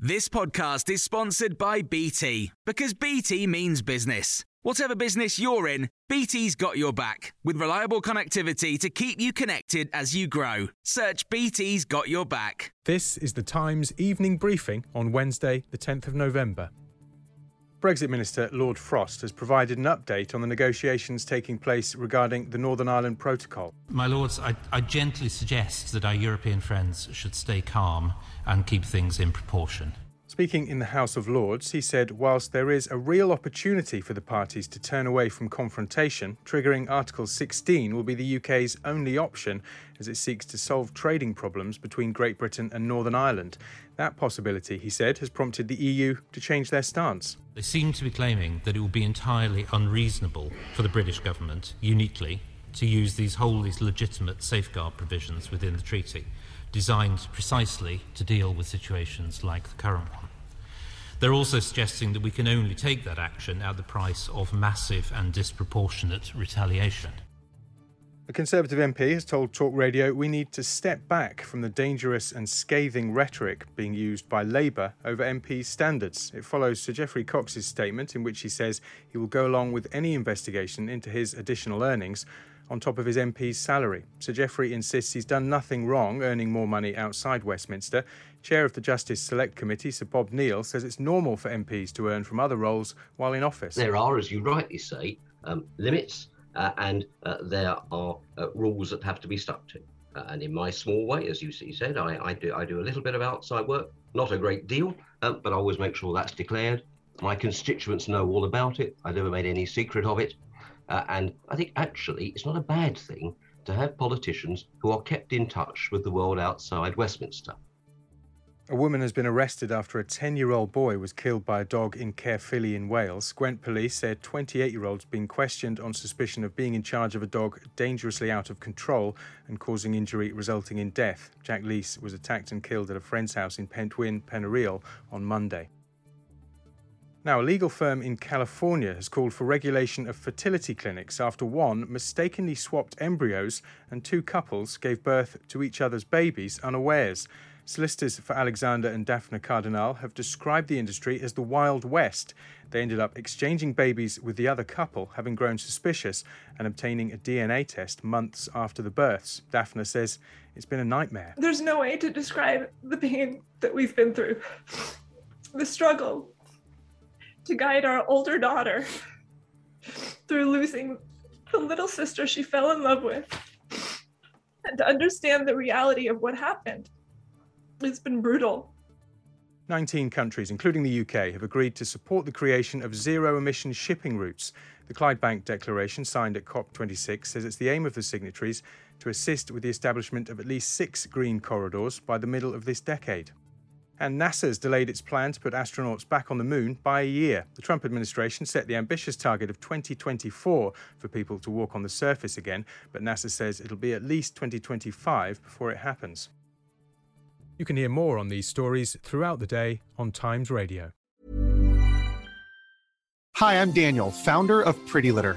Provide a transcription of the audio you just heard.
This podcast is sponsored by BT because BT means business. Whatever business you're in, BT's got your back with reliable connectivity to keep you connected as you grow. Search BT's got your back. This is the Times evening briefing on Wednesday, the 10th of November. Brexit Minister Lord Frost has provided an update on the negotiations taking place regarding the Northern Ireland Protocol. My Lords, I, I, gently suggest that our European friends should stay calm and keep things in proportion. Speaking in the House of Lords, he said whilst there is a real opportunity for the parties to turn away from confrontation, triggering Article 16 will be the UK's only option as it seeks to solve trading problems between Great Britain and Northern Ireland. That possibility, he said, has prompted the EU to change their stance. They seem to be claiming that it will be entirely unreasonable for the British government, uniquely, to use these wholly legitimate safeguard provisions within the treaty designed precisely to deal with situations like the current one. They're also suggesting that we can only take that action at the price of massive and disproportionate retaliation. A Conservative MP has told Talk Radio we need to step back from the dangerous and scathing rhetoric being used by Labour over MPs' standards. It follows Sir Geoffrey Cox's statement in which he says he will go along with any investigation into his additional earnings on top of his MP's salary. Sir Geoffrey insists he's done nothing wrong earning more money outside Westminster. Chair of the Justice Select Committee, Sir Bob Neill, says it's normal for MPs to earn from other roles while in office. There are, as you rightly say, um, limits uh, and uh, there are uh, rules that have to be stuck to. Uh, and in my small way, as you said, I, I, do I do a little bit of outside work, not a great deal, um, but I always make sure that's declared. My constituents know all about it. I never made any secret of it. Uh, and I think actually it's not a bad thing to have politicians who are kept in touch with the world outside Westminster. A woman has been arrested after a 10 year old boy was killed by a dog in Caerphilly in Wales. Gwent police said 28 year old's been questioned on suspicion of being in charge of a dog dangerously out of control and causing injury resulting in death. Jack Lis was attacked and killed at a friend's house in Pentwyn, Penyrheol on Monday. Now, a legal firm in California has called for regulation of fertility clinics after one mistakenly swapped embryos and two couples gave birth to each other's babies unawares. Solicitors for Alexander and Daphne Cardinal have described the industry as the Wild West. They ended up exchanging babies with the other couple, having grown suspicious and obtaining a DNA test months after the births. Daphne says it's been a nightmare. There's no way to describe the pain that we've been through, the struggle to guide our older daughter through losing the little sister she fell in love with and to understand the reality of what happened. It's been brutal. 19 countries, including the UK, have agreed to support the creation of zero emission shipping routes. The Clydebank Declaration, signed at COP26, says it's the aim of the signatories to assist with the establishment of at least six green corridors by the middle of this decade. And NASA's delayed its plan to put astronauts back on the moon by a year. The Trump administration set the ambitious target of 2024 for people to walk on the surface again, but NASA says it'll be at least 2025 before it happens. You can hear more on these stories throughout the day on Times Radio. Hi, I'm Daniel, founder of Pretty Litter.